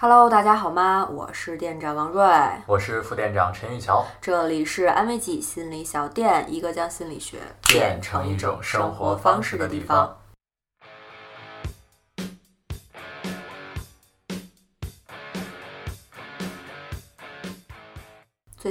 Hello，大家好吗？我是店长王瑞，我是副店长陈玉桥。这里是安慰剂心理小店，一个将心理学变成一种生活方式的地方。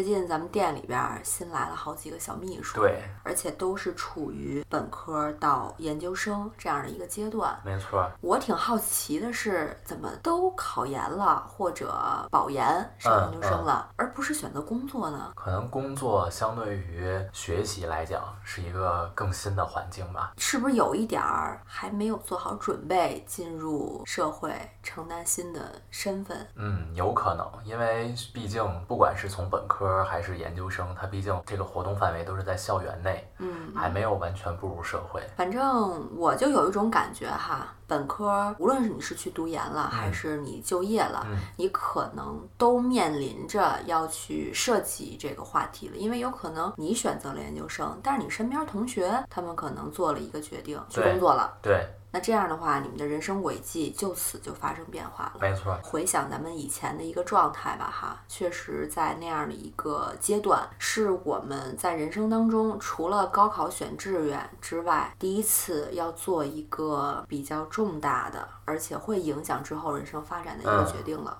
近咱们店里边新来了好几个小秘书，对，而且都是处于本科到研究生这样的一个阶段。没错。我挺好奇的是，怎么都考研了或者保研上研究生了，而不是选择工作呢？可能工作相对于学习来讲是一个更新的环境吧。是不是有一点儿还没有做好准备进入社会，承担新的身份？嗯，有可能，因为毕竟不管是从本科。科还是研究生，他毕竟这个活动范围都是在校园内，嗯，还没有完全步入社会。反正我就有一种感觉哈，本科无论是你是去读研了，还是你就业了，你可能都面临着要去涉及这个话题了，因为有可能你选择了研究生，但是你身边同学他们可能做了一个决定去工作了，对。那这样的话，你们的人生轨迹就此就发生变化了。没错，回想咱们以前的一个状态吧，哈，确实在那样的一个阶段，是我们在人生当中除了高考选志愿之外，第一次要做一个比较重大的，而且会影响之后人生发展的一个决定了。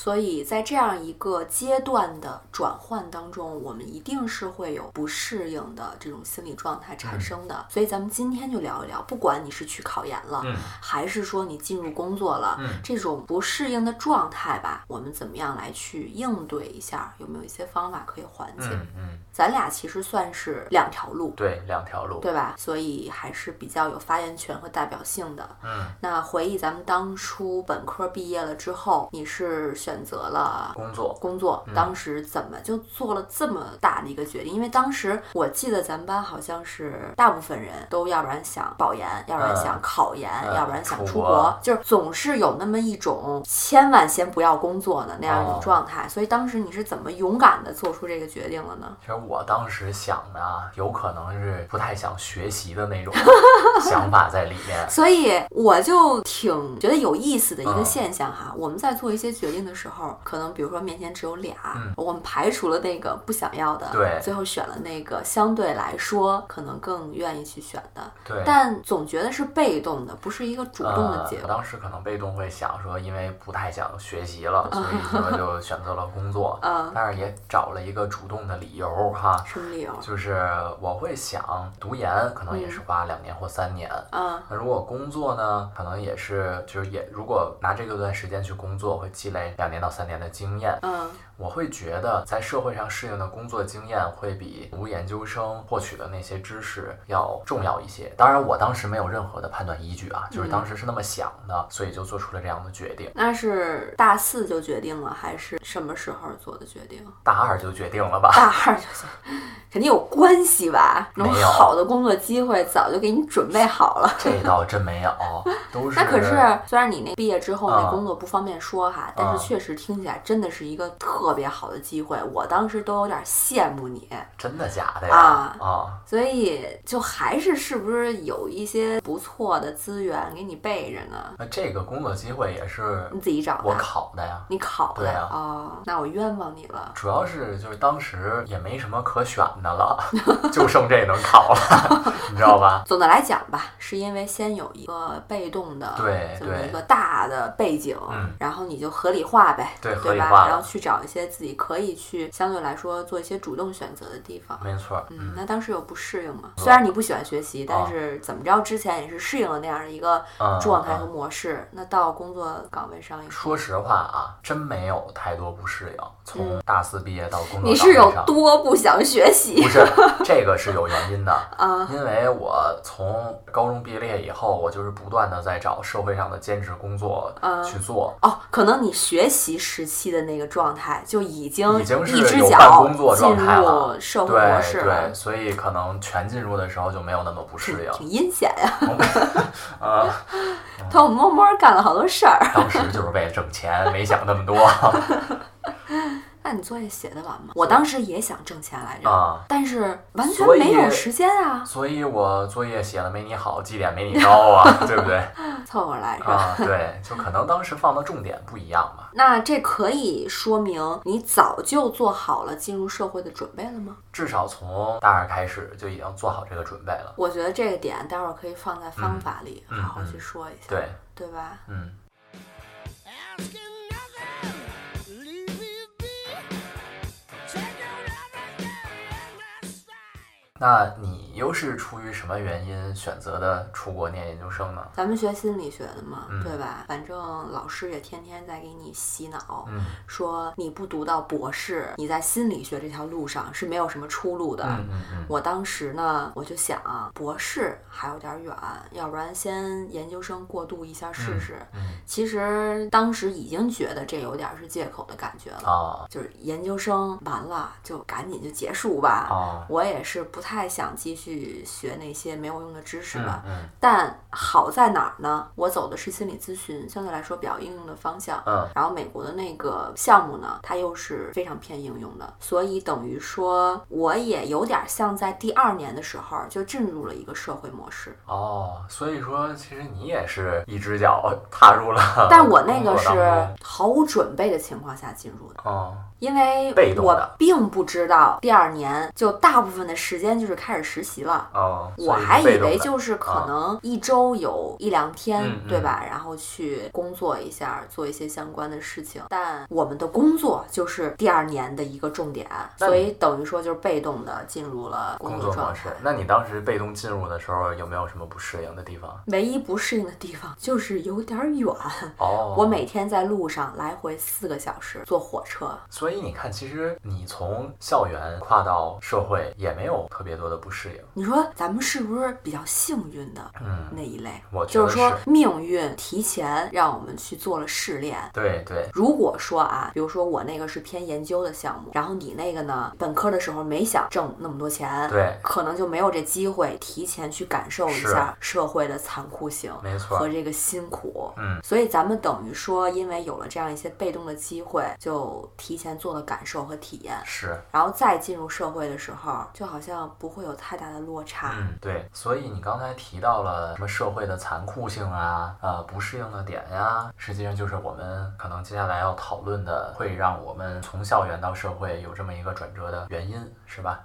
所以在这样一个阶段的转换当中，我们一定是会有不适应的这种心理状态产生的。所以咱们今天就聊一聊，不管你是去考研了，还是说你进入工作了，这种不适应的状态吧，我们怎么样来去应对一下？有没有一些方法可以缓解？嗯，咱俩其实算是两条路，对，两条路，对吧？所以还是比较有发言权和代表性的。嗯，那回忆咱们当初本科毕业了之后，你是选。选择了工作，工作当时怎么就做了这么大的一个决定？因为当时我记得咱们班好像是大部分人都要不然想保研，要不然想考研，要不然想出国，就是总是有那么一种千万先不要工作的那样一种状态。所以当时你是怎么勇敢的做出这个决定了呢？其实我当时想的，有可能是不太想学习的那种 想法在里面。所以我就挺觉得有意思的一个现象哈，我们在做一些决定的时。时候可能比如说面前只有俩，我们排除了那个不想要的，对，最后选了那个相对来说可能更愿意去选的，对。但总觉得是被动的，不是一个主动的结果。当时可能被动会想说，因为不太想学习了，所以 说就选择了工作。嗯，但是也找了一个主动的理由哈。什么理由？就是我会想读研，可能也是花两年或三年。嗯，那如果工作呢，可能也是就是也如果拿这个段时间去工作，会积累两。年到三年的经验，嗯，我会觉得在社会上适应的工作经验会比读研究生获取的那些知识要重要一些。当然，我当时没有任何的判断依据啊，就是当时是那么想的，所以就做出了这样的决定。那是大四就决定了，还是什么时候做的决定？大二就决定了吧？大二就行，肯定有关系吧？没有好的工作机会早就给你准备好了。这 倒真没有，都是。那可是，虽然你那毕业之后那工作不方便说哈，但是确实听起来真的是一个特别好的机会。我当时都有点羡慕你。真的假的呀？啊啊！所以就还是是不是有一些不错的资源给你备着呢？那这个工作机会也是你自己找的？我考的呀。你考的？对呀。哦，那我冤枉你了。主要是就是当时也没什么可选的了，就剩这能考了，你知道吧？总的来讲吧，是因为先有一个被动的对这么一个大的背景，嗯，然后你就合理化呗，对，对吧？然后去找一些自己可以去相对来说做一些主动选择的地方。没错，嗯，那当时有不适应吗？虽然你不喜欢学习，但是怎么着之前也是适应了那样的一个状态和模式。那到工作岗位上，说实话啊，真没有太多不适应。从大四毕业到工作你是有多不想学习？不是，这个是有原因的啊，因为我从高中毕业以后，我就是不断的在找社会上的兼职工作去做。哦，可能你学习时期的那个状态就已经已经是一只脚进入社会模式了，对，所以可能全进入的时候就没有那么不适应，挺阴险呀。啊，偷偷摸摸干了好多事儿，当时就是为了挣钱，没想那么多。那你作业写得完吗？我当时也想挣钱来着，啊，但是完全没有时间啊，所以我作业写的没你好，绩点没你高啊，对不对？凑合来是吧？啊，对，就可能当时放的重点不一样嘛。那这可以说明你早就做好了进入社会的准备了吗？至少从大二开始就已经做好这个准备了。我觉得这个点待会儿可以放在方法里嗯好好嗯去说一下，对，对吧？嗯，那你又是出于什么原因选择的出国念研究生呢？咱们学心理学的嘛，嗯对吧？反正老师也天天在给你洗脑，嗯说你不读到博士，你在心理学这条路上是没有什么出路的。嗯嗯嗯，我当时呢，我就想，博士还有点远，要不然先研究生过渡一下试试。嗯其实当时已经觉得这有点是借口的感觉了，啊就是研究生完了就赶紧就结束吧。啊，我也是不太想继续学那些没有用的知识吧。嗯但好在哪儿呢？我走的是心理咨询，相对来说比较应用的方向。嗯然后美国的那个项目呢，它又是非常偏应用的，所以等于说我也有点像在第二年的时候就进入了一个社会模式。哦，所以说其实你也是一只脚踏入了，但我那个是毫无准备的情况下进入的，哦，因为我并不知道第二年就大部分的时间就是开始实习了。哦，我还以为就是可能一周有一两天，对吧？然后去工作一下，做一些相关的事情。但我们的工作就是第二年的一个重点，所以等于说就是被动的进入了工作状态。。那你当时被动进入的时候，有没有什么不适应的地方？唯一不适应的地方就是有点远，哦，我每天在路上来回四个小时坐火车。所以你看，其实你从校园跨到社会，也没有特别多的不适应。你说咱们是不是比较幸运的嗯，那一类？我觉得就是说命运提前让我们去做了试炼，对对，如果说啊，比如说我那个是偏研究的项目，然后你那个呢，本科的时候没想挣那么多钱，对可能就没有这机会提前去感受一下社会的残酷性没错和这个辛苦。嗯，所以咱们等于说，因为有了这样一些被动的机会，就提前做的感受和体验，是，然后再进入社会的时候，就好像不会有太大的落差。嗯，对。所以你刚才提到了什么社会的残酷性啊，呃，不适应的点呀，实际上就是我们可能接下来要讨论的，会让我们从校园到社会有这么一个转折的原因，是吧？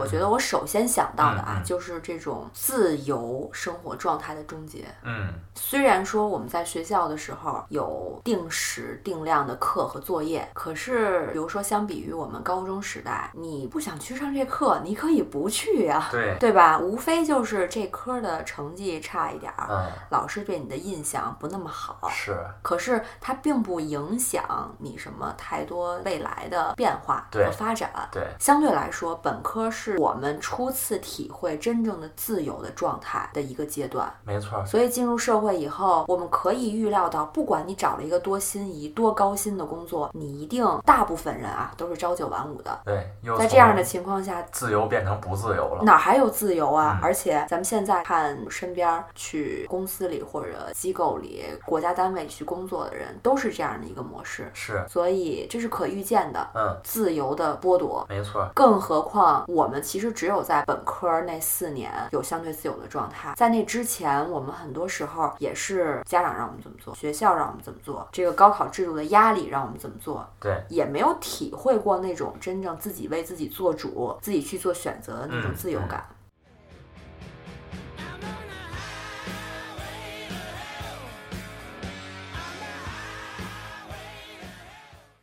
我觉得我首先想到的啊，嗯嗯就是这种自由生活状态的终结。嗯，虽然说我们在学校的时候有定时定量的课和作业，可是比如说相比于我们高中时代，你不想去上这课，你可以不去呀、对，对吧？无非就是这科的成绩差一点儿，嗯，老师对你的印象不那么好。是，可是它并不影响你什么太多未来的变化和发展。对，相对来说，本科是我们初次体会真正的自由的状态的一个阶段。没错，所以进入社会以后，我们可以预料到，不管你找了一个多心仪、多高薪的工作，你一定大部分人啊都是朝九晚五的。对，又在这样的情况下，自由变成不自由了。哪还有自由啊？嗯而且咱们现在看身边去公司里或者机构里、国家单位去工作的人，都是这样的一个模式，是，所以这是可预见的嗯，自由的剥夺。没错，更何况，我们其实只有在本科那四年有相对自由的状态，在那之前，我们很多时候也是家长让我们怎么做，学校让我们怎么做，这个高考制度的压力让我们怎么做，对，也没有体会过那种真正自己为自己做主、自己去做选择的那种嗯自由感。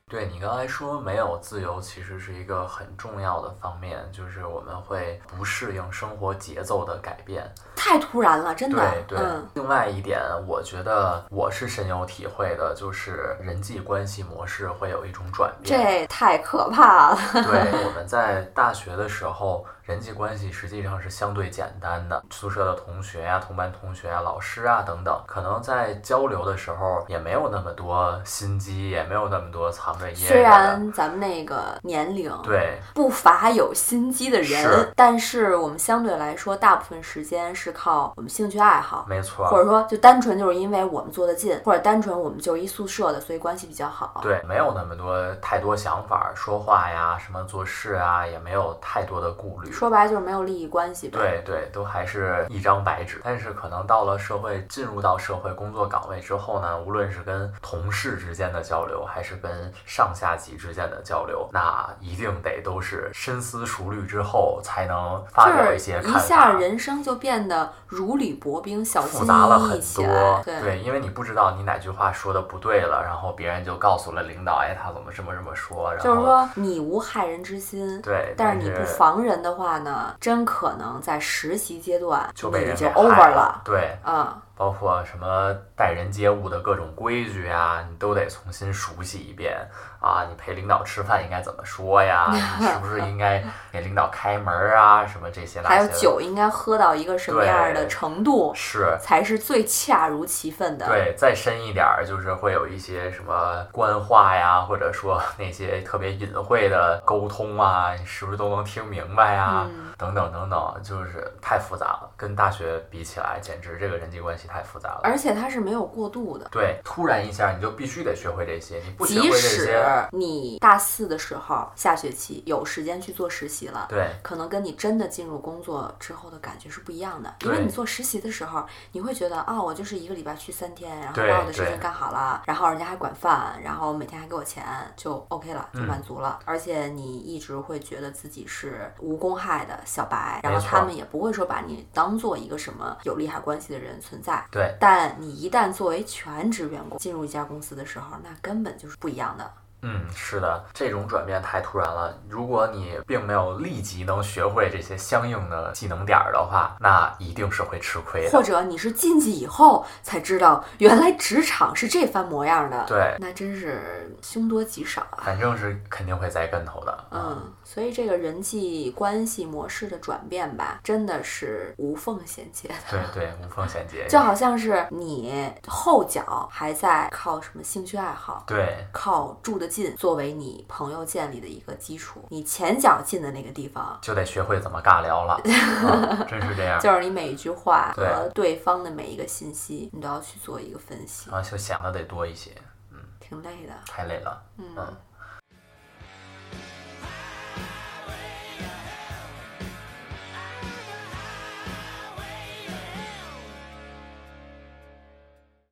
对你刚才说没有自由，其实是一个很重要的方面，就是我们会不适应生活节奏的改变。太突然了，真的对，对，嗯，另外一点，我觉得我是深有体会的，就是人际关系模式会有一种转变。这太可怕了。对，我们在大学的时候，人际关系实际上是相对简单的。宿舍的同学呀、同班同学啊、老师啊等等，可能在交流的时候也没有那么多心机，也没有那么多藏着掖着。虽然咱们那个年龄对不乏有心机的人是，但是我们相对来说，大部分时间是靠我们兴趣爱好，没错，或者说就单纯就是因为我们坐得近，或者单纯我们就是一宿舍的，所以关系比较好。对，没有那么多太多想法，说话呀、什么做事啊，也没有太多的顾虑。说白了就是没有利益关系呗。对对，都还是一张白纸。但是可能到了社会，进入到社会工作岗位之后呢，无论是跟同事之间的交流，还是跟上下级之间的交流，那一定得都是深思熟虑之后才能发表一些看法。一下人生就变得如履薄冰、小心复杂了很多，。对，因为你不知道你哪句话说的不对了，然后别人就告诉了领导，哎，他怎么这么这么说，然后就是说你无害人之心。对，但但是你不防人的话呢，真可能在实习阶段就被你就人给害 over 了，对，啊、包括什么待人接物的各种规矩啊，你都得重新熟悉一遍啊。你陪领导吃饭应该怎么说呀？你是不是应该 给领导开门啊？什么这些那些的还有酒应该喝到一个什么样的程度，是。才是最恰如其分的。对，再深一点儿，就是会有一些什么官话呀，或者说那些特别隐晦的沟通啊，你是不是都能听明白呀？嗯等等等等，就是太复杂了，跟大学比起来，简直这个人际关系太复杂了。而且它是没有过渡的。对，突然一下你就必须得学会这些，你不学会即这使些，你大四的时候下学期有时间去做实习了，对可能跟你真的进入工作之后的感觉是不一样的。因为你做实习的时候，你会觉得啊、我就是一个礼拜去三天，然后把我的事情干好了，然后人家还管饭，然后每天还给我钱，就 OK 了，就嗯满足了。而且你一直会觉得自己是无公害的小白，然后他们也不会说把你当做一个什么有利害关系的人存在。对但你一旦作为全职员工进入一家公司的时候，那根本就是不一样的。嗯，是的，这种转变太突然了。如果你并没有立即能学会这些相应的技能点儿的话，那一定是会吃亏的。或者你是进去以后才知道，原来职场是这番模样的，对，那真是凶多吉少啊。反正是肯定会栽跟头的。嗯，所以这个人际关系模式的转变吧，真的是无缝衔接的。对对，无缝衔接。就好像是你后脚还在靠什么兴趣爱好，对靠住得近作为你朋友建立的一个基础，你前脚进的那个地方，就得学会怎么尬聊了，啊真是这样。就是你每一句话和对方的每一个信息，你都要去做一个分析，啊，就想的得多一些，嗯挺累的。太累了。嗯嗯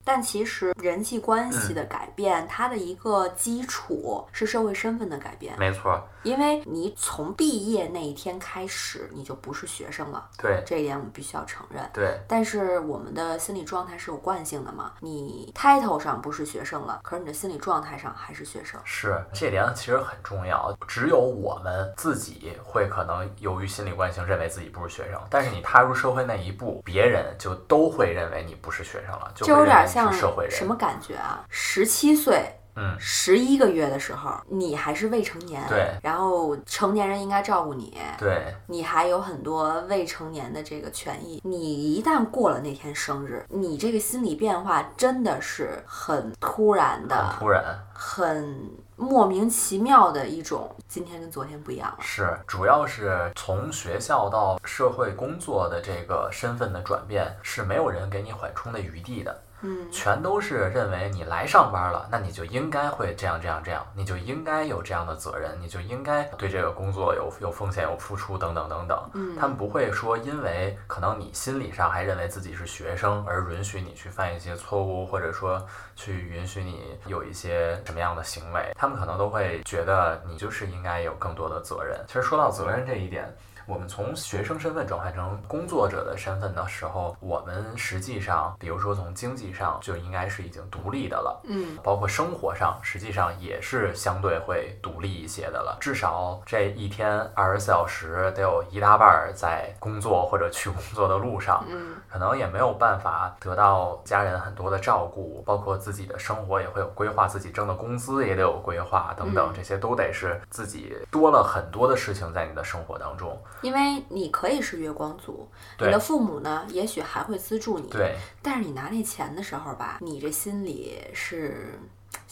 但其实人际关系嗯的改变，它的一个基础是社会身份的改变，没错，因为你从毕业那一天开始，你就不是学生了，对这一点我们必须要承认。对但是我们的心理状态是有惯性的嘛？你 title 上不是学生了，可是你的心理状态上还是学生。是这点其实很重要。只有我们自己会可能由于心理惯性认为自己不是学生，但是你踏入社会那一步，别人就都会认为你不是学生了，就就有点像社会人。什么感觉啊？十七岁。嗯，十一个月的时候，你还是未成年，对然后成年人应该照顾你，对你还有很多未成年的这个权益。你一旦过了那天生日，你这个心理变化真的是很突然很的，突然。很莫名其妙的一种，今天跟昨天不一样了。是，主要是从学校到社会工作的这个身份的转变，是没有人给你缓冲的余地的。嗯，全都是认为你来上班了，那你就应该会这样这样这样，你就应该有这样的责任，你就应该对这个工作有有奉献、有付出等等等等。嗯他们不会说因为可能你心理上还认为自己是学生，而允许你去犯一些错误，或者说去允许你有一些什么样的行为，他们可能都会觉得你就是应该有更多的责任。其实说到责任这一点。我们从学生身份转换成工作者的身份的时候，我们实际上，比如说从经济上就应该是已经独立的了。嗯包括生活上，实际上也是相对会独立一些的了。至少这一天二十四小时得有一大半儿在工作或者去工作的路上，嗯可能也没有办法得到家人很多的照顾，包括自己的生活也会有规划，自己挣的工资也得有规划等等嗯，这些都得是自己多了很多的事情在你的生活当中。因为你可以是月光族，你的父母呢，也许还会资助你，对，但是你拿那钱的时候吧，你这心里是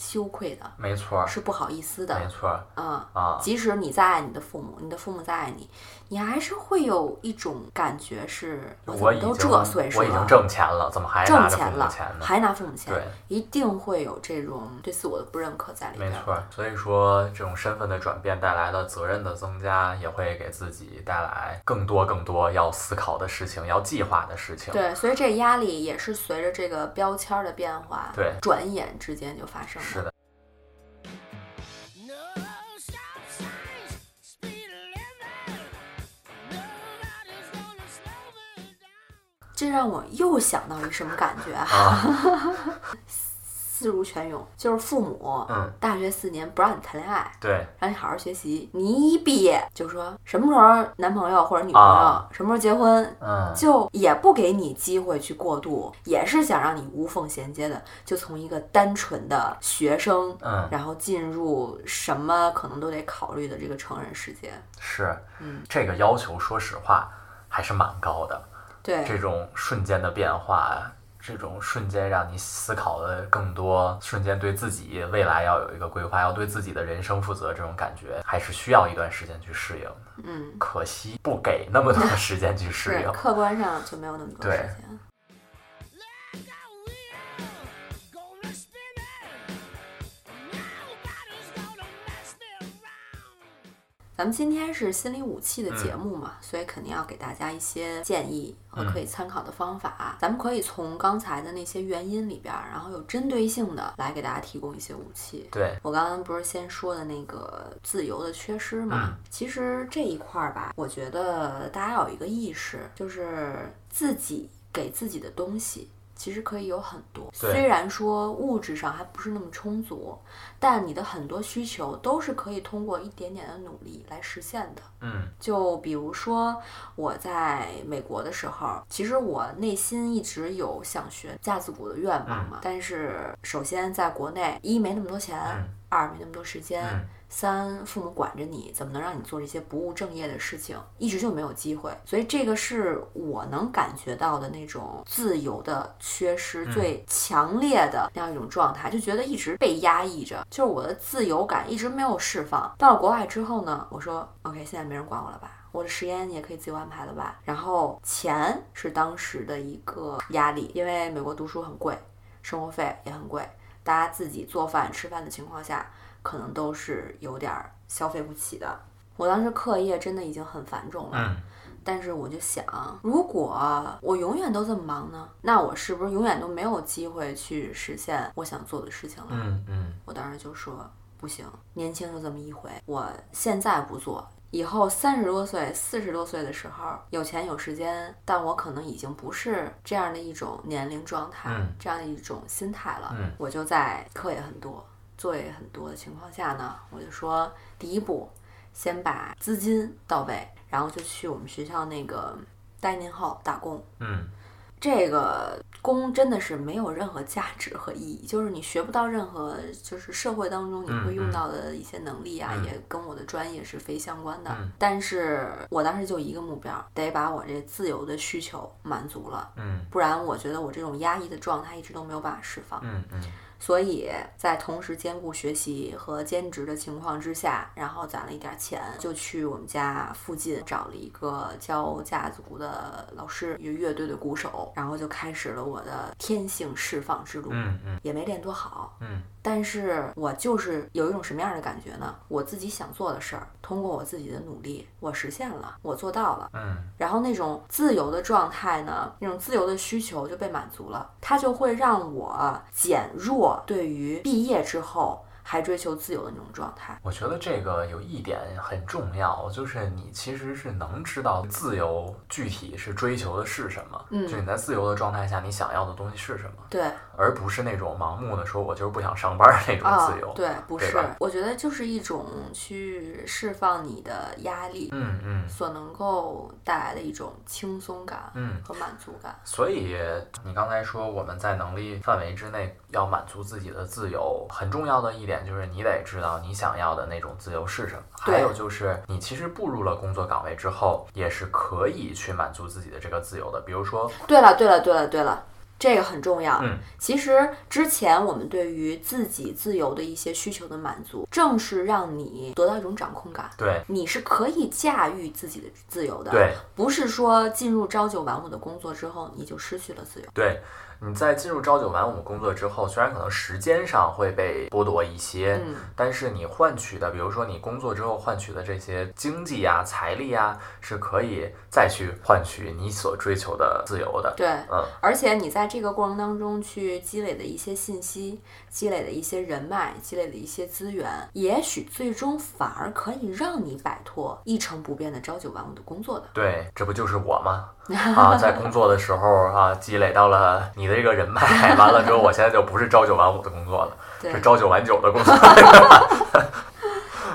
羞愧的，没错儿，是不好意思的没，错儿嗯。啊，即使你再爱你的父母，你的父母再爱你，你还是会有一种感觉是，我都我已经这岁数了，我已经挣钱了，怎么还拿父挣钱了母钱，呢？还拿父母钱，对，一定会有这种对自我的不认可在里面。没错儿。所以说，这种身份的转变带来的责任的增加，也会给自己带来更多更多要思考的事情，要计划的事情。对，所以这压力也是随着这个标签儿的变化，对转眼之间就发生了。的，这让我又想到一什么感觉，哈哈哈哈。思如泉涌，就是父母，嗯，大学四年不让你谈恋爱，对，让你好好学习，你一毕业就说什么时候男朋友或者女朋友，啊什么时候结婚，嗯，就也不给你机会去过渡，也是想让你无缝衔接的，就从一个单纯的学生，嗯，然后进入什么可能都得考虑的这个成人世界。是，嗯，这个要求，说实话还是蛮高的。对，这种瞬间的变化，这种瞬间让你思考的更多，瞬间对自己未来要有一个规划，要对自己的人生负责，这种感觉还是需要一段时间去适应的。嗯，可惜不给那么多时间去适应。客观上就没有那么多时间。咱们今天是心理武器的节目嘛，所以肯定要给大家一些建议和可以参考的方法。咱们可以从刚才的那些原因里边儿，然后有针对性的来给大家提供一些武器。对，我刚刚不是先说的那个自由的缺失嘛？嗯其实这一块儿吧，我觉得大家要有一个意识，就是自己给自己的东西。其实可以有很多，虽然说物质上还不是那么充足，但你的很多需求都是可以通过一点点的努力来实现的。嗯。就比如说我在美国的时候，其实我内心一直有想学架子鼓的愿望嘛，但是首先在国内，一没那么多钱，嗯。二没那么多时间。嗯三，父母管着你，怎么能让你做这些不务正业的事情？一直就没有机会，所以这个是我能感觉到的那种自由的缺失最强烈的那样一种状态，就觉得一直被压抑着，就是我的自由感一直没有释放。到了国外之后呢，我说 OK，现在没人管我了吧？我的时间你也可以自由安排了吧？然后钱是当时的一个压力，因为美国读书很贵，生活费也很贵，大家自己做饭吃饭的情况下。可能都是有点儿消费不起的。我当时课业真的已经很繁重了，嗯但是我就想，如果我永远都这么忙呢，那我是不是永远都没有机会去实现我想做的事情了？嗯嗯我当时就说不行，年轻就这么一回，我现在不做。以后三十多岁、四十多岁的时候，有钱有时间，但我可能已经不是这样的一种年龄状态，嗯这样的一种心态了。嗯我就在课也很多，作业也很多的情况下呢，我就说第一步，先把资金到位，然后就去我们学校那个 dining hall 打工。嗯。这个工真的是没有任何价值和意义，就是你学不到任何，就是社会当中你会用到的一些能力啊，嗯。也跟我的专业是非相关的。嗯。但是我当时就一个目标，得把我这自由的需求满足了，嗯。不然我觉得我这种压抑的状态一直都没有办法释放。嗯嗯所以在同时兼顾学习和兼职的情况之下，然后攒了一点钱，就去我们家附近找了一个教架子鼓的老师，一个乐队的鼓手，然后就开始了我的天性释放之路。嗯嗯也没练多好，嗯但是我就是有一种什么样的感觉呢？我自己想做的事儿，通过我自己的努力，我实现了，我做到了。嗯然后那种自由的状态呢，那种自由的需求就被满足了，它就会让我减弱对于毕业之后还追求自由的那种状态。我觉得这个有一点很重要，就是你其实是能知道自由具体是追求的是什么，嗯就你在自由的状态下，你想要的东西是什么。对，而不是那种盲目的说我就是不想上班儿那种啊自由。，对，不是，我觉得就是一种去释放你的压力嗯嗯所能够带来的一种轻松感嗯。和满足感。所以你刚才说我们在能力范围之内要满足自己的自由，很重要的一点就是你得知道你想要的那种自由是什么。还有就是你其实步入了工作岗位之后，也是可以去满足自己的这个自由的。比如说，对了，对了，对了，对了。这个很重要。嗯，其实之前我们对于自己自由的一些需求的满足，正是让你得到一种掌控感。对你是可以驾驭自己的自由的，对不是说进入朝九晚五的工作之后你就失去了自由。对，你在进入朝九晚五工作之后，虽然可能时间上会被剥夺一些，嗯，但是你换取的，比如说你工作之后换取的这些经济呀、财力呀，是可以再去换取你所追求的自由的。对，嗯，而且你在这个过程当中去积累的一些信息、积累的一些人脉、积累的一些资源，也许最终反而可以让你摆脱一成不变的朝九晚五的工作的。对，这不就是我吗？啊，在工作的时候啊，积累到了你的这个人脉，完了之后，我现在就不是朝九晚五的工作了，是，朝九晚九的工作。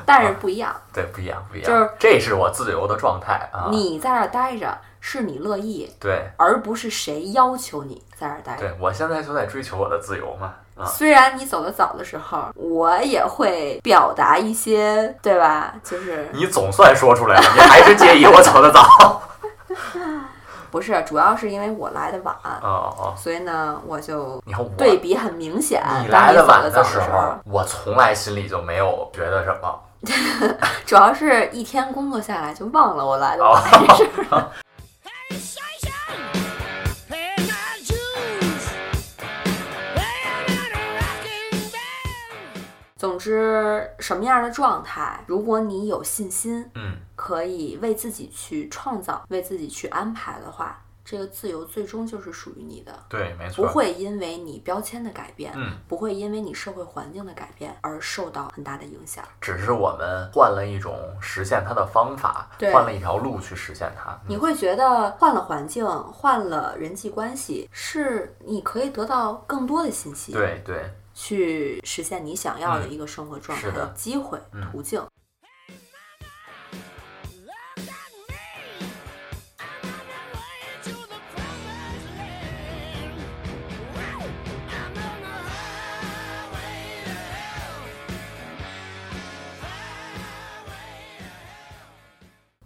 但是不一样，对，不一样，不一样。就是这是我自由的状态啊。你在那儿待着是你乐意，对而不是谁要求你在那儿待着。对，我现在就在追求我的自由嘛。啊，虽然你走得早的时候，我也会表达一些，对吧？就是你总算说出来了，你还是介意我走得早。不是，主要是因为我来的晚，哦哦，所以呢，我就你看我对比很明显。你当来的晚的早时时候，我从来心里就没有觉得什么。主要是一天工作下来就忘了我来的哦晚这事儿。总之，什么样的状态，如果你有信心，嗯，可以为自己去创造、为自己去安排的话，这个自由最终就是属于你的，对，没错。不会因为你标签的改变，嗯，不会因为你社会环境的改变而受到很大的影响。只是我们换了一种实现它的方法，对换了一条路去实现它。你会觉得换了环境、换了人际关系，是你可以得到更多的信息，对对，去实现你想要的一个生活状态的机会、嗯途径。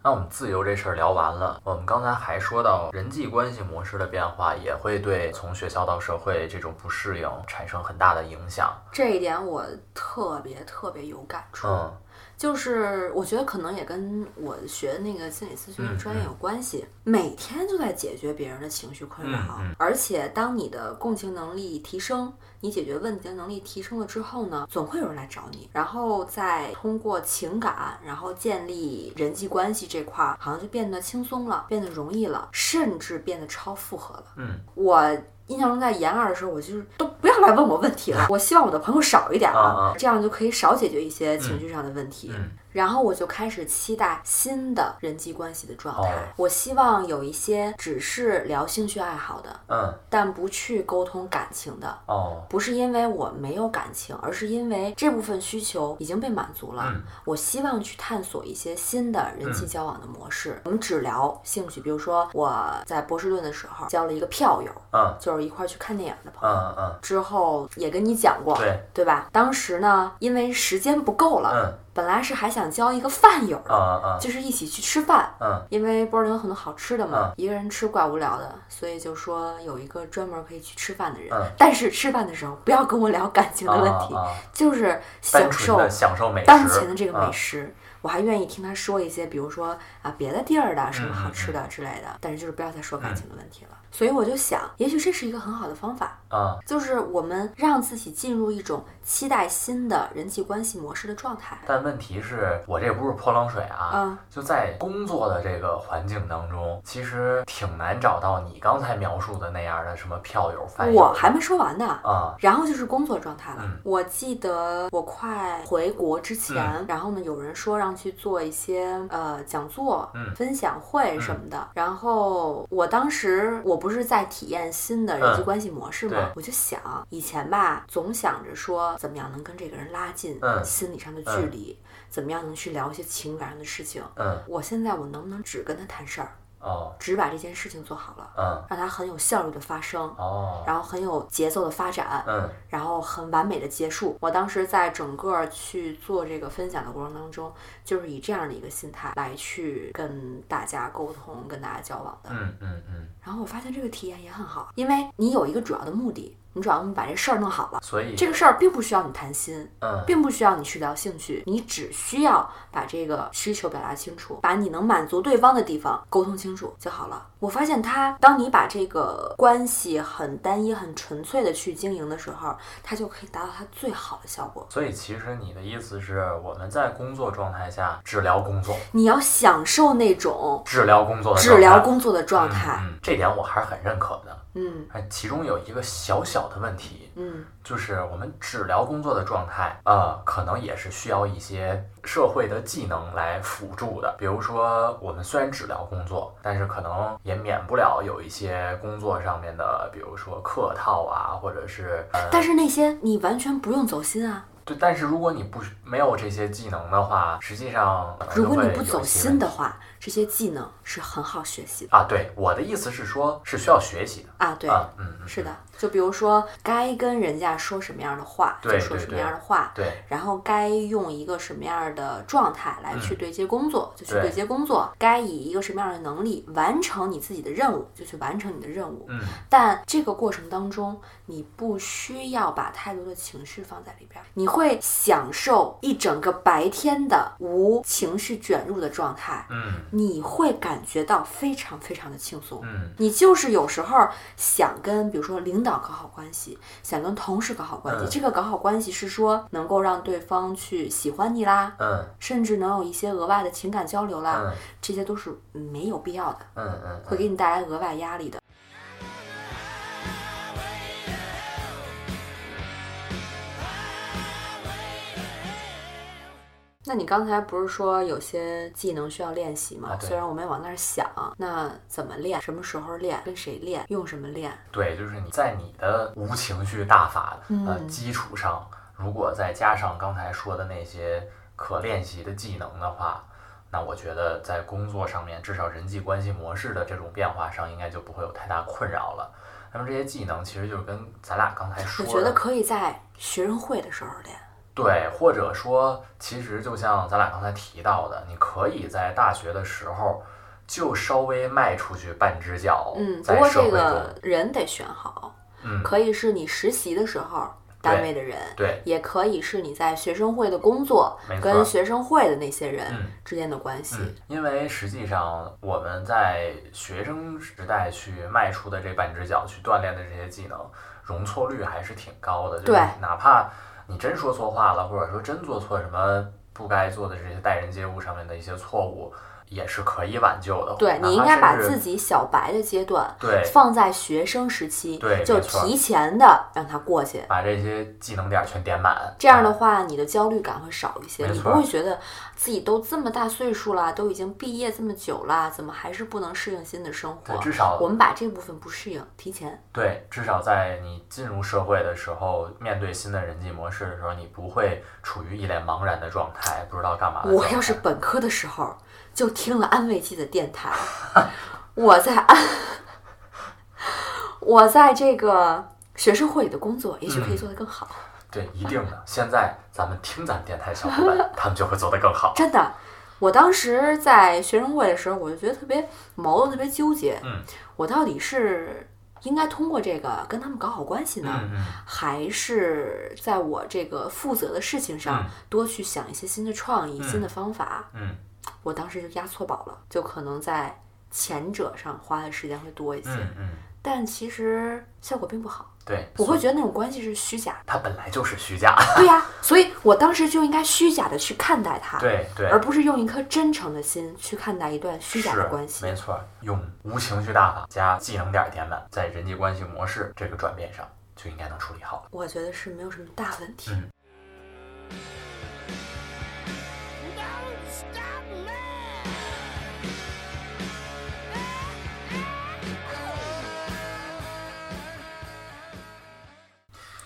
那我们自由这事儿聊完了，我们刚才还说到人际关系模式的变化，也会对从学校到社会这种不适应产生很大的影响。这一点我特别特别有感触。嗯就是我觉得可能也跟我学的那个心理咨询的专业有关系，每天就在解决别人的情绪困扰，而且当你的共情能力提升，你解决问题的能力提升了之后呢，总会有人来找你，然后再通过情感，然后建立人际关系这块儿，好像就变得轻松了，变得容易了，甚至变得超负荷了。嗯，我印象中在研二的时候，我就是都不要来问我问题了，我希望我的朋友少一点啊啊这样就可以少解决一些情绪上的问题。嗯然后我就开始期待新的人际关系的状态。哦我希望有一些只是聊兴趣爱好的，嗯但不去沟通感情的。哦不是因为我没有感情，而是因为这部分需求已经被满足了。嗯我希望去探索一些新的人际交往的模式。我们只聊兴趣，比如说我在波士顿的时候交了一个票友，嗯就是一块儿去看电影的朋友。嗯嗯，之后也跟你讲过，对对吧？当时呢，因为时间不够了，嗯本来是还想交一个饭友就是一起去吃饭。嗯因为波尔顿有很多好吃的嘛，嗯一个人吃怪无聊的，所以就说有一个专门可以去吃饭的人。嗯但是吃饭的时候不要跟我聊感情的问题，就是享受享受美食，当前的这个美嗯食。我还愿意听他说一些，比如说啊别的地儿的什么嗯好吃的之类的，但是就是不要再说感情的问题了。所以我就想，也许这是一个很好的方法，啊就是我们让自己进入一种期待新的人际关系模式的状态。但问题是我这不是泼冷水啊，嗯就在工作的这个环境当中，其实挺难找到你刚才描述的那样的什么票友、饭友。我还没说完呢。啊，然后就是工作状态了。嗯我记得我快回国之前，然后呢，有人说让去做一些呃讲座、嗯分享会什么的。然后我当时我不是在体验新的人际关系模式吗？我就想以前吧，总想着说怎么样能跟这个人拉近嗯。心理上的距离，怎么样能去聊一些情感上的事情。嗯。我现在我能不能只跟他谈事儿，哦只把这件事情做好了，嗯让它很有效率的发生，哦然后很有节奏的发展，嗯然后很完美的结束。我当时在整个去做这个分享的过程当中，就是以这样的一个心态来去跟大家沟通、跟大家交往的。嗯嗯嗯，然后我发现这个体验也很好，因为你有一个主要的目的，你主要把这事儿弄好了。所以这个事儿并不需要你谈心，嗯并不需要你去聊兴趣，你只需要把这个需求表达清楚，把你能满足对方的地方沟通清楚就好了。我发现他，当你把这个关系很单一、很纯粹的去经营的时候，它就可以达到它最好的效果。所以其实你的意思是我们在工作状态下只聊工作，你要享受那种只聊工作的只状态聊工作的状态。嗯，嗯这点我还是很认可的。嗯哎，其中有一个小小的问题，嗯就是我们只聊工作的状态，呃，可能也是需要一些社会的技能来辅助的。比如说，我们虽然只聊工作，但是可能也免不了有一些工作上面的，比如说客套啊，或者是呃，但是那些你完全不用走心啊。对。但是如果你不没有这些技能的话，实际上如果你不走心的话，这些技能是很好学习的啊，对，我的意思是说，是需要学习的啊。对，啊，嗯，嗯是的，就比如说该跟人家说什么样的话，就说什么样的话，对，然后该用一个什么样的状态来去对接工作，就去对接工作；该以一个什么样的能力完成你自己的任务，就去完成你的任务。嗯，但这个过程当中，你不需要把太多的情绪放在里边儿，你会享受一整个白天的无情绪卷入的状态。嗯。你会感觉到非常非常的轻松，嗯。你就是有时候想跟比如说领导搞好关系，想跟同事搞好关系，嗯。这个搞好关系是说能够让对方去喜欢你啦，嗯。甚至能有一些额外的情感交流啦，嗯。这些都是没有必要的，嗯嗯，会给你带来额外压力的。那你刚才不是说有些技能需要练习吗？啊虽然我没往那儿想，那怎么练？什么时候练？跟谁练？用什么练？对，就是你在你的无情绪大法的基础上，如果再加上刚才说的那些可练习的技能的话，那我觉得在工作上面，至少人际关系模式的这种变化上，应该就不会有太大困扰了。那么这些技能其实就是跟咱俩刚才说的，我觉得可以在学生会的时候练。对，或者说，其实就像咱俩刚才提到的，你可以在大学的时候就稍微迈出去半只脚，嗯，不过这个人得选好，嗯，可以是你实习的时候单位的人，对，也可以是你在学生会的工作跟学生会的那些人嗯之间的关系。嗯，因为实际上我们在学生时代去迈出的这半只脚去锻炼的这些技能，容错率还是挺高的。就是对哪怕你真说错话了，或者说真做错什么不该做的这些待人接物上面的一些错误，也是可以挽救的。对你应该把自己小白的阶段对放在学生时期，就对就提前的让他过去。把这些技能点儿全点满，这样的啊话，你的焦虑感会少一些，你不会觉得自己都这么大岁数了，都已经毕业这么久了，怎么还是不能适应新的生活对，？至少我们把这部分不适应提前。对，至少在你进入社会的时候，面对新的人际模式的时候，你不会处于一脸茫然的状态，不知道干嘛。我要是本科的时候就听了安慰剂的电台，我在安，我在这个学生会里的工作，也许可以做得更好。对，一定的。现在咱们听咱电台小伙伴，他们就会做得更好。真的，我当时在学生会的时候，我就觉得特别矛盾，特别纠结。嗯，我到底是应该通过这个跟他们搞好关系呢，嗯嗯还是在我这个负责的事情上嗯多去想一些新的创意、嗯新的方法？嗯我当时就押错宝了，就可能在前者上花的时间会多一些，嗯嗯，但其实效果并不好。对，我会觉得那种关系是虚假的。它本来就是虚假。对呀、所以我当时就应该虚假的去看待它，对对，而不是用一颗真诚的心去看待一段虚假的关系。没错，用无情绪大法加技能点儿点满，在人际关系模式这个转变上就应该能处理好了。我觉得是没有什么大问题。嗯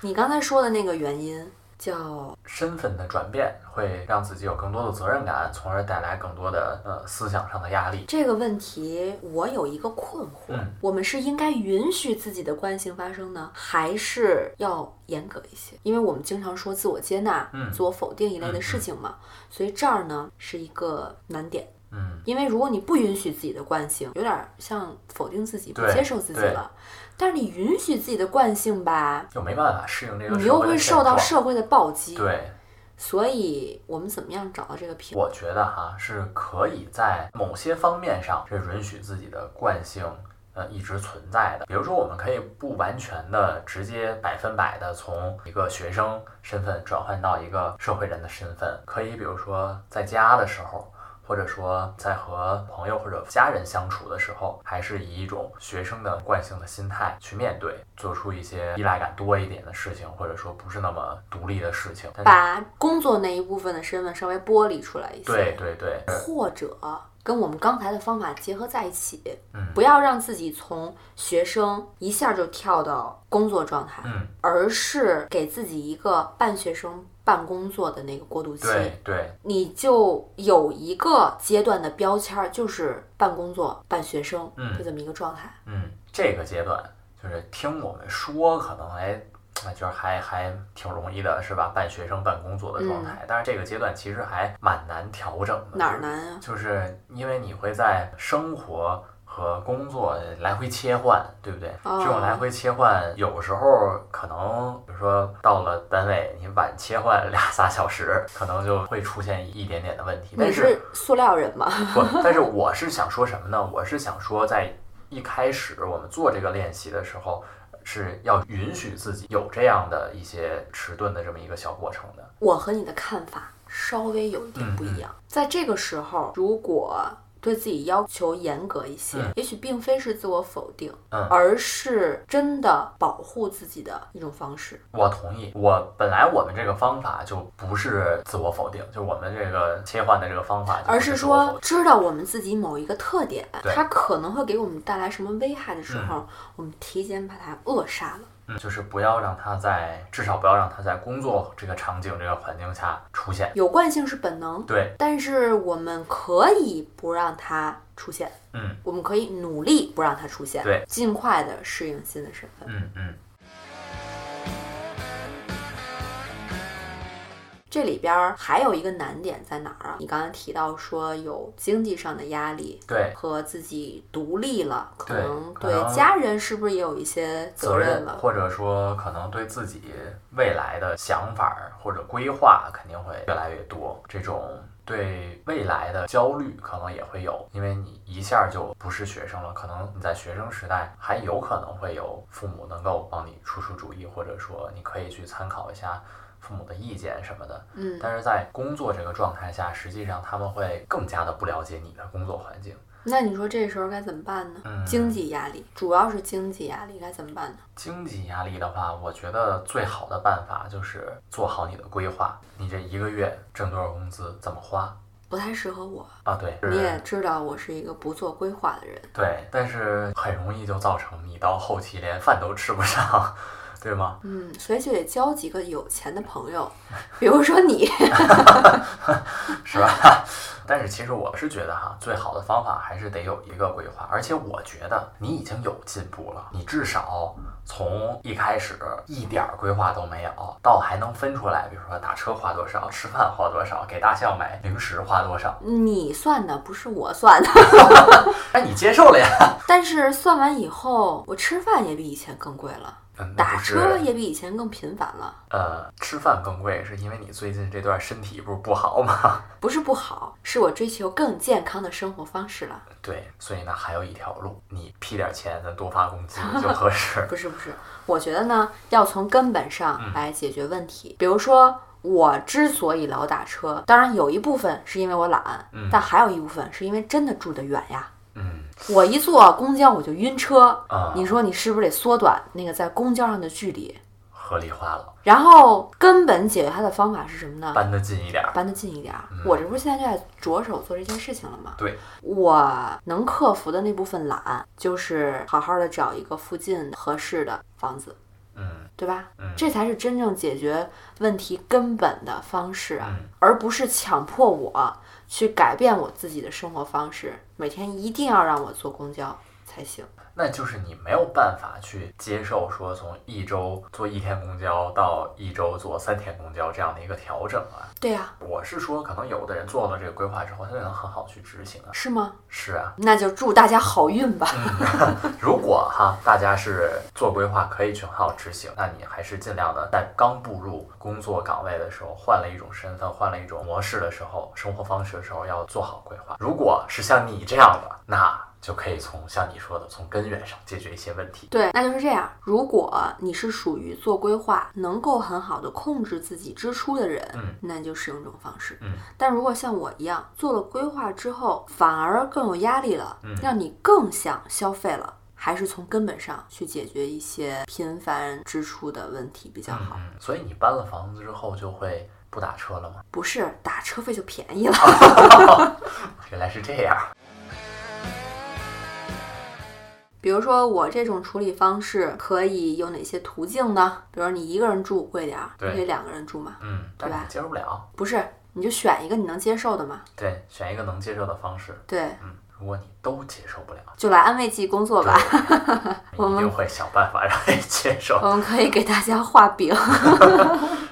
你刚才说的那个原因叫身份的转变会让自己有更多的责任感，从而带来更多的呃思想上的压力。这个问题，我有一个困惑：嗯我们是应该允许自己的惯性发生呢，还是要严格一些？因为我们经常说自我接纳、嗯自我否定一类的事情嘛，所以这儿呢是一个难点。嗯，因为如果你不允许自己的惯性，有点像否定自己、不接受自己了。但是你允许自己的惯性吧，又没办法适应这个你又会受到社会的暴击。对，所以我们怎么样找到这个平衡？我觉得哈是可以在某些方面上是允许自己的惯性。呃，一直存在的，比如说，我们可以不完全的直接百分百的从一个学生身份转换到一个社会人的身份，可以比如说在家的时候，或者说在和朋友或者家人相处的时候，还是以一种学生的惯性的心态去面对，做出一些依赖感多一点的事情，或者说不是那么独立的事情。把工作那一部分的身份稍微剥离出来一些。对对对，或者跟我们刚才的方法结合在一起，嗯不要让自己从学生一下就跳到工作状态，嗯，而是给自己一个半学生半工作的那个过渡期，对对，你就有一个阶段的标签儿，就是半工作半学生，嗯就这么一个状态。嗯，这个阶段就是听我们说，可能哎，那就是还还挺容易的，是吧？半学生半工作的状态，但是这个阶段其实还蛮难调整的。哪儿？难啊？就是因为你会在生活。和工作来回切换，对不对？哦这种来回切换，有时候可能，比如说到了单位，你晚切换俩仨小时，可能就会出现一点点的问题。但你是塑料人吗？不，但是我是想说什么呢？我是想说，在一开始我们做这个练习的时候，是要允许自己有这样的一些迟钝的这么一个小过程的。我和你的看法稍微有一点不一样。在这个时候，如果对自己要求严格一些，嗯。也许并非是自我否定，嗯。而是真的保护自己的一种方式。我同意，我本来我们这个方法就不是自我否定，就我们这个切换的这个方法而是说，知道我们自己某一个特点，它可能会给我们带来什么危害的时候，嗯我们提前把它扼杀了。嗯，就是不要让他在，至少不要让他在工作这个场景、这个环境下出现。有惯性是本能，对，但是我们可以不让它出现，嗯我们可以努力不让它出现，对，尽快的适应新的身份。嗯嗯，这里边儿还有一个难点在哪儿啊？你刚才提到说有经济上的压力，对，和自己独立了，可能对家人是不是也有一些责责任了？任或者说可能对自己未来的想法儿或者规划肯定会越来越多，这种对未来的焦虑可能也会有，因为你一下就不是学生了，可能你在学生时代还有可能会有父母能够帮你出出主意，或者说你可以去参考一下父母的意见什么的。嗯，但是在工作这个状态下，实际上他们会更加的不了解你的工作环境。那你说这时候该怎么办呢？嗯经济压力主要是经济压力，该怎么办呢？经济压力的话，我觉得最好的办法就是做好你的规划。你这一个月挣多少工资，怎么花不太适合我。啊？对，你也知道我是一个不做规划的人，对，但是很容易就造成你到后期连饭都吃不上，对吗？嗯，所以就得交几个有钱的朋友，比如说你。是吧？但是其实我是觉得哈，最好的方法还是得有一个规划，而且我觉得你已经有进步了，你至少从一开始一点儿规划都没有，到还能分出来，比如说打车花多少，吃饭花多少，给大象买零食花多少，你算的不是我算的，哎，你接受了呀？但是算完以后，我吃饭也比以前更贵了，嗯，打车也比以前更频繁了。呃，吃饭更贵，是因为你最近这段身体不是不好吗？不是不好，是我追求更健康的生活方式了。对，所以呢，还有一条路，你批点钱，咱多发工资就合适。不是不是，我觉得呢，要从根本上嗯来解决问题。比如说，我之所以老打车，当然有一部分是因为我懒，嗯但还有一部分是因为真的住得远呀。嗯我一坐公交我就晕车，啊，你说你是不是得缩短那个在公交上的距离？合理化了，然后根本解决它的方法是什么呢？搬得近一点儿。搬得近一点儿。嗯我这不是现在就在着手做这件事情了吗？对，我能克服的那部分懒，就是好好的找一个附近合适的房子。嗯，对吧？嗯这才是真正解决问题根本的方式啊，嗯而不是强迫我去改变我自己的生活方式，每天一定要让我坐公交才行。那就是你没有办法去接受说从一周坐一天公交到一周坐三天公交这样的一个调整啊。对呀、我是说，可能有的人做了这个规划之后，他就能很好去执行啊。是吗？是啊，那就祝大家好运吧。如果哈大家是做规划可以去很好执行，那你还是尽量的在刚步入工作岗位的时候，换了一种身份，换了一种模式的时候，生活方式的时候要做好规划。如果是像你这样的，那就可以从像你说的从根源上解决一些问题。对，那就是这样。如果你是属于做规划能够很好的控制自己支出的人，嗯那你就使用这种方式。嗯，但如果像我一样做了规划之后，反而更有压力了，嗯让你更想消费了，还是从根本上去解决一些频繁支出的问题比较好。嗯，所以你搬了房子之后就会不打车了吗？不是打车费就便宜了。原来是这样。比如说我这种处理方式可以有哪些途径呢？比如你一个人住贵点儿，你可以两个人住嘛？嗯，对吧接受不了。不是，你就选一个你能接受的嘛。对，选一个能接受的方式。对，嗯，如果你都接受不了，就来安慰剂工作吧。我们一定会想办法让你接受。我们可以给大家画饼。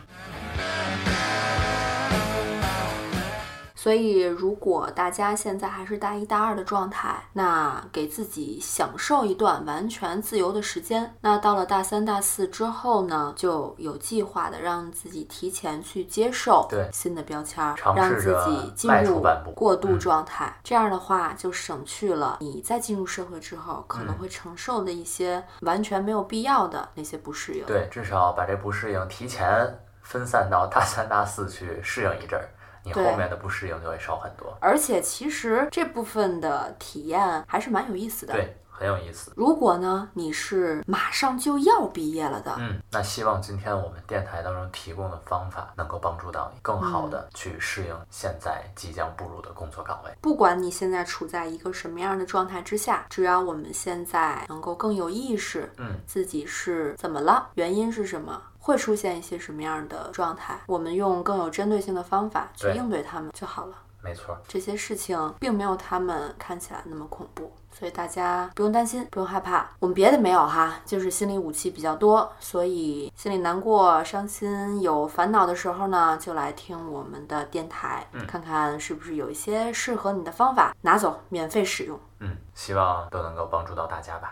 所以，如果大家现在还是大一、大二的状态，那给自己享受一段完全自由的时间。那到了大三、大四之后呢，就有计划的让自己提前去接受新的标签让自己进入过渡嗯状态。这样的话，就省去了你在进入社会之后可能嗯会承受的一些完全没有必要的那些不适应。对，至少把这不适应提前分散到大三、大四去适应一阵儿，你后面的不适应就会少很多。而且其实这部分的体验还是蛮有意思的。，对，很有意思。如果呢你是马上就要毕业了的，嗯，那希望今天我们电台当中提供的方法能够帮助到你，更好嗯的去适应现在即将步入的工作岗位。不管你现在处在一个什么样的状态之下，只要我们现在能够更有意识，嗯，自己是怎么了，原因是什么。会出现一些什么样的状态？我们用更有针对性的方法去应对他们就好了。没错。这些事情并没有他们看起来那么恐怖，所以大家不用担心，不用害怕。我们别的没有哈，就是心理武器比较多，所以心里难过、伤心、有烦恼的时候呢，就来听我们的电台，嗯看看是不是有一些适合你的方法，拿走免费使用。嗯，希望都能够帮助到大家吧。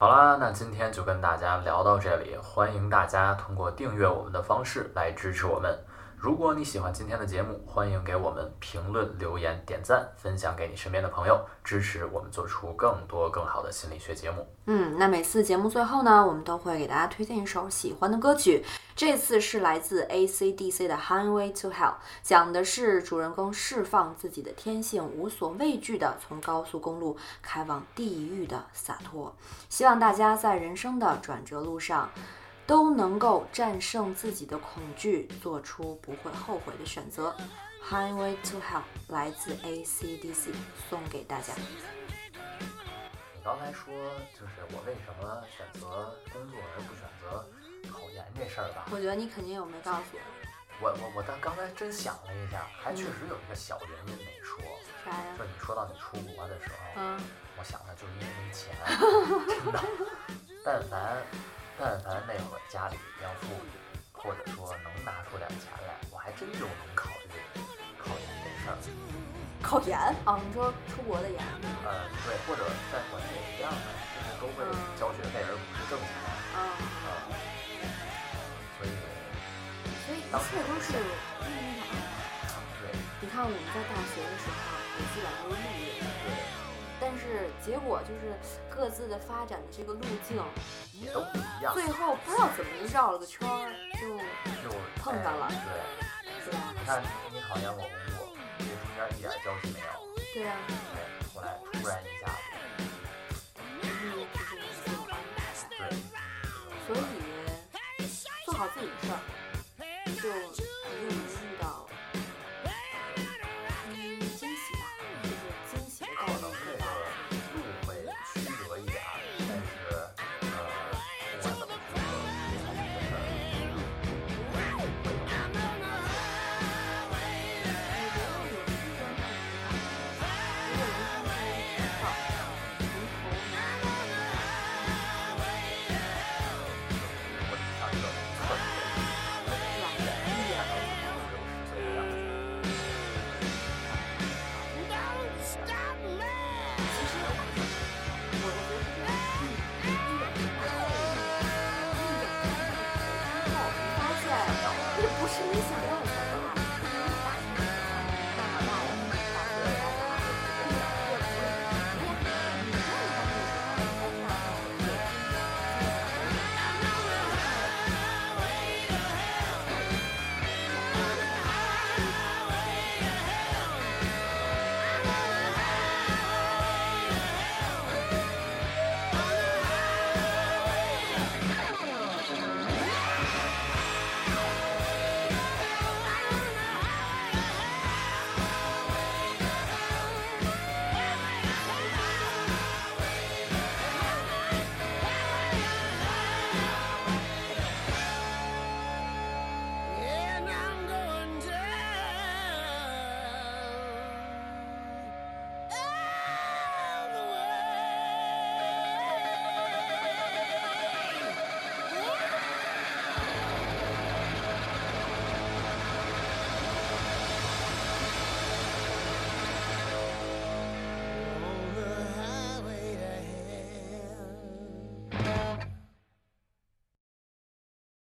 好啦，那今天就跟大家聊到这里，欢迎大家通过订阅我们的方式来支持我们。如果你喜欢今天的节目，欢迎给我们评论、留言、点赞，分享给你身边的朋友，支持我们做出更多更好的心理学节目。嗯，那每次节目最后呢，我们都会给大家推荐一首喜欢的歌曲。这次是来自 AC/DC 的《Highway to Hell》，讲的是主人公释放自己的天性，无所畏惧的从高速公路开往地狱的洒脱。希望大家在人生的转折路上，都能够战胜自己的恐惧，做出不会后悔的选择。《Highway to Hell》来自 AC/DC，送给大家。你刚才说，就是我为什么选择工作而不选择考研这事儿吧？我觉得你肯定有没告诉我。我我我但刚才真想了一下，还确实有一个小原因没说。啥呀？就你说到你出国的时候，嗯，我想的就是因为没钱，真的。但凡但凡那会儿家里比较富裕，或者说能拿出点钱来，我还真就能考虑考研这事儿。考研啊？你说出国的研？呃，对，或者在国内也一样的，就是都会嗯交学费而不是挣钱。啊，啊，所以所以一切都是命运的安排。对你看我们在大学的时候，也基本上都是路人，对但是结果就是各自的发展的这个路径，也都不一样，最后不知道怎么就绕了个圈儿，就就碰上了哎对。是吧？你看你好像，我工作，这中间一点交集没有，对啊，对，后来突然一下就是这种安排。对，所以做好自己的事儿，就是你想